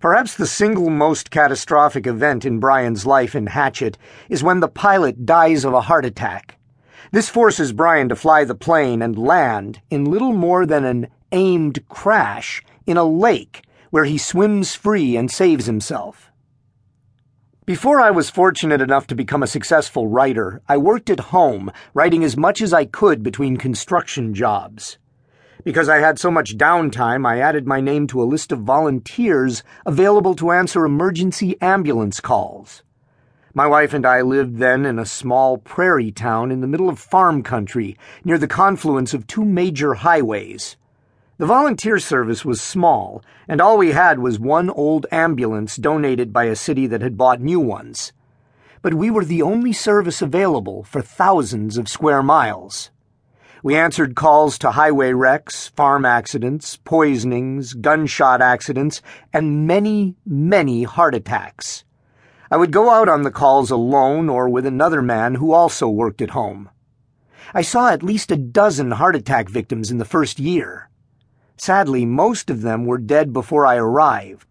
Perhaps the single most catastrophic event in Brian's life in Hatchet is when the pilot dies of a heart attack. This forces Brian to fly the plane and land in little more than an aimed crash in a lake where he swims free and saves himself. Before I was fortunate enough to become a successful writer, I worked at home, writing as much as I could between construction jobs. Because I had so much downtime, I added my name to a list of volunteers available to answer emergency ambulance calls. My wife and I lived then in a small prairie town in the middle of farm country, near the confluence of two major highways. The volunteer service was small, and all we had was one old ambulance donated by a city that had bought new ones. But we were the only service available for thousands of square miles. We answered calls to highway wrecks, farm accidents, poisonings, gunshot accidents, and many, many heart attacks. I would go out on the calls alone or with another man who also worked at home. I saw at least a dozen heart attack victims in the first year. Sadly, most of them were dead before I arrived.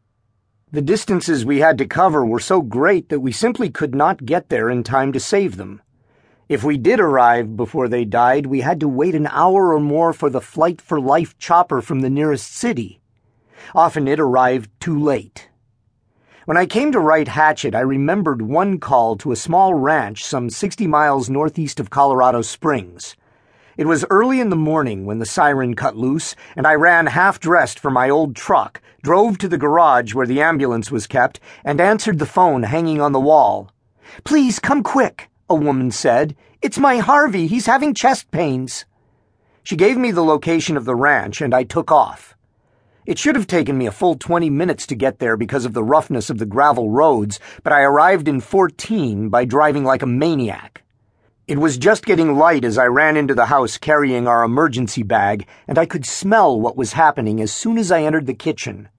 The distances we had to cover were so great that we simply could not get there in time to save them. If we did arrive before they died, we had to wait an hour or more for the flight for life chopper from the nearest city. Often it arrived too late. When I came to write Hatchet, I remembered one call to a small ranch some 60 miles northeast of Colorado Springs. It was early in the morning when the siren cut loose, and I ran half dressed for my old truck, drove to the garage where the ambulance was kept, and answered the phone hanging on the wall. Please come quick a woman said. It's my Harvey. He's having chest pains. She gave me the location of the ranch, and I took off. It should have taken me a full 20 minutes to get there because of the roughness of the gravel roads, but I arrived in 14 by driving like a maniac. It was just getting light as I ran into the house carrying our emergency bag, and I could smell what was happening as soon as I entered the kitchen.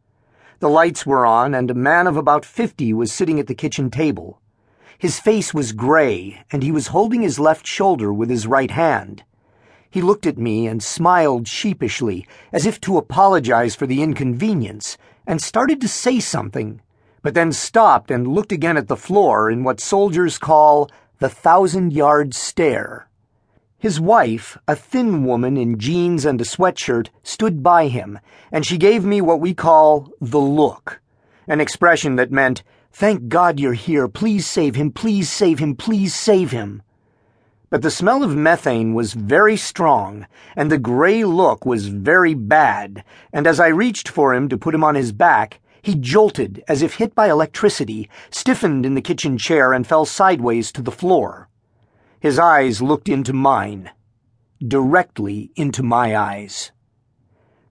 The lights were on, and a man of about 50 was sitting at the kitchen table. His face was gray, and he was holding his left shoulder with his right hand. He looked at me and smiled sheepishly, as if to apologize for the inconvenience, and started to say something, but then stopped and looked again at the floor in what soldiers call the thousand yard stare. His wife, a thin woman in jeans and a sweatshirt, stood by him, and she gave me what we call the look, an expression that meant, Thank God you're here. Please save him. Please save him. Please save him. But the smell of methane was very strong, and the gray look was very bad, and as I reached for him to put him on his back, he jolted as if hit by electricity, stiffened in the kitchen chair, and fell sideways to the floor. His eyes looked into mine. Directly into my eyes.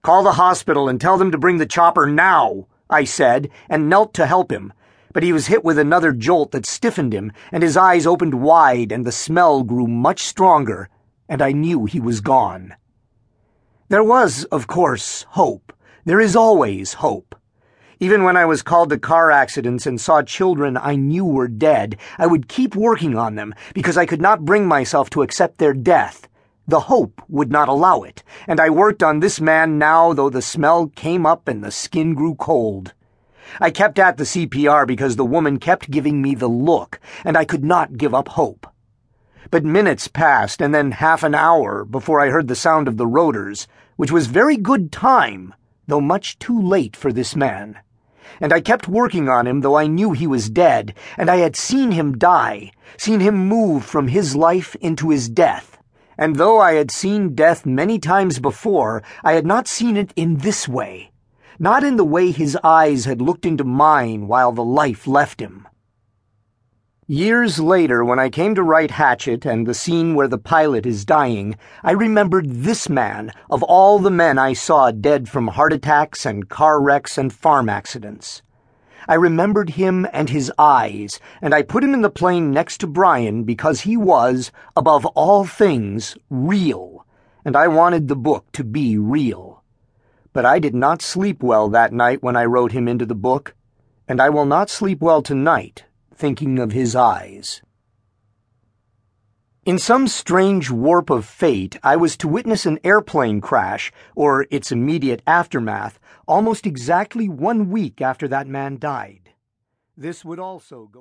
Call the hospital and tell them to bring the chopper now, I said, and knelt to help him but he was hit with another jolt that stiffened him, and his eyes opened wide, and the smell grew much stronger, and I knew he was gone. There was, of course, hope. There is always hope. Even when I was called to car accidents and saw children I knew were dead, I would keep working on them because I could not bring myself to accept their death. The hope would not allow it, and I worked on this man now, though the smell came up and the skin grew cold. I kept at the CPR because the woman kept giving me the look, and I could not give up hope. But minutes passed, and then half an hour before I heard the sound of the rotors, which was very good time, though much too late for this man. And I kept working on him, though I knew he was dead, and I had seen him die, seen him move from his life into his death. And though I had seen death many times before, I had not seen it in this way not in the way his eyes had looked into mine while the life left him. Years later, when I came to write Hatchet and the scene where the pilot is dying, I remembered this man of all the men I saw dead from heart attacks and car wrecks and farm accidents. I remembered him and his eyes, and I put him in the plane next to Brian because he was, above all things, real, and I wanted the book to be real. But I did not sleep well that night when I wrote him into the book, and I will not sleep well tonight thinking of his eyes. In some strange warp of fate, I was to witness an airplane crash, or its immediate aftermath, almost exactly one week after that man died. This would also go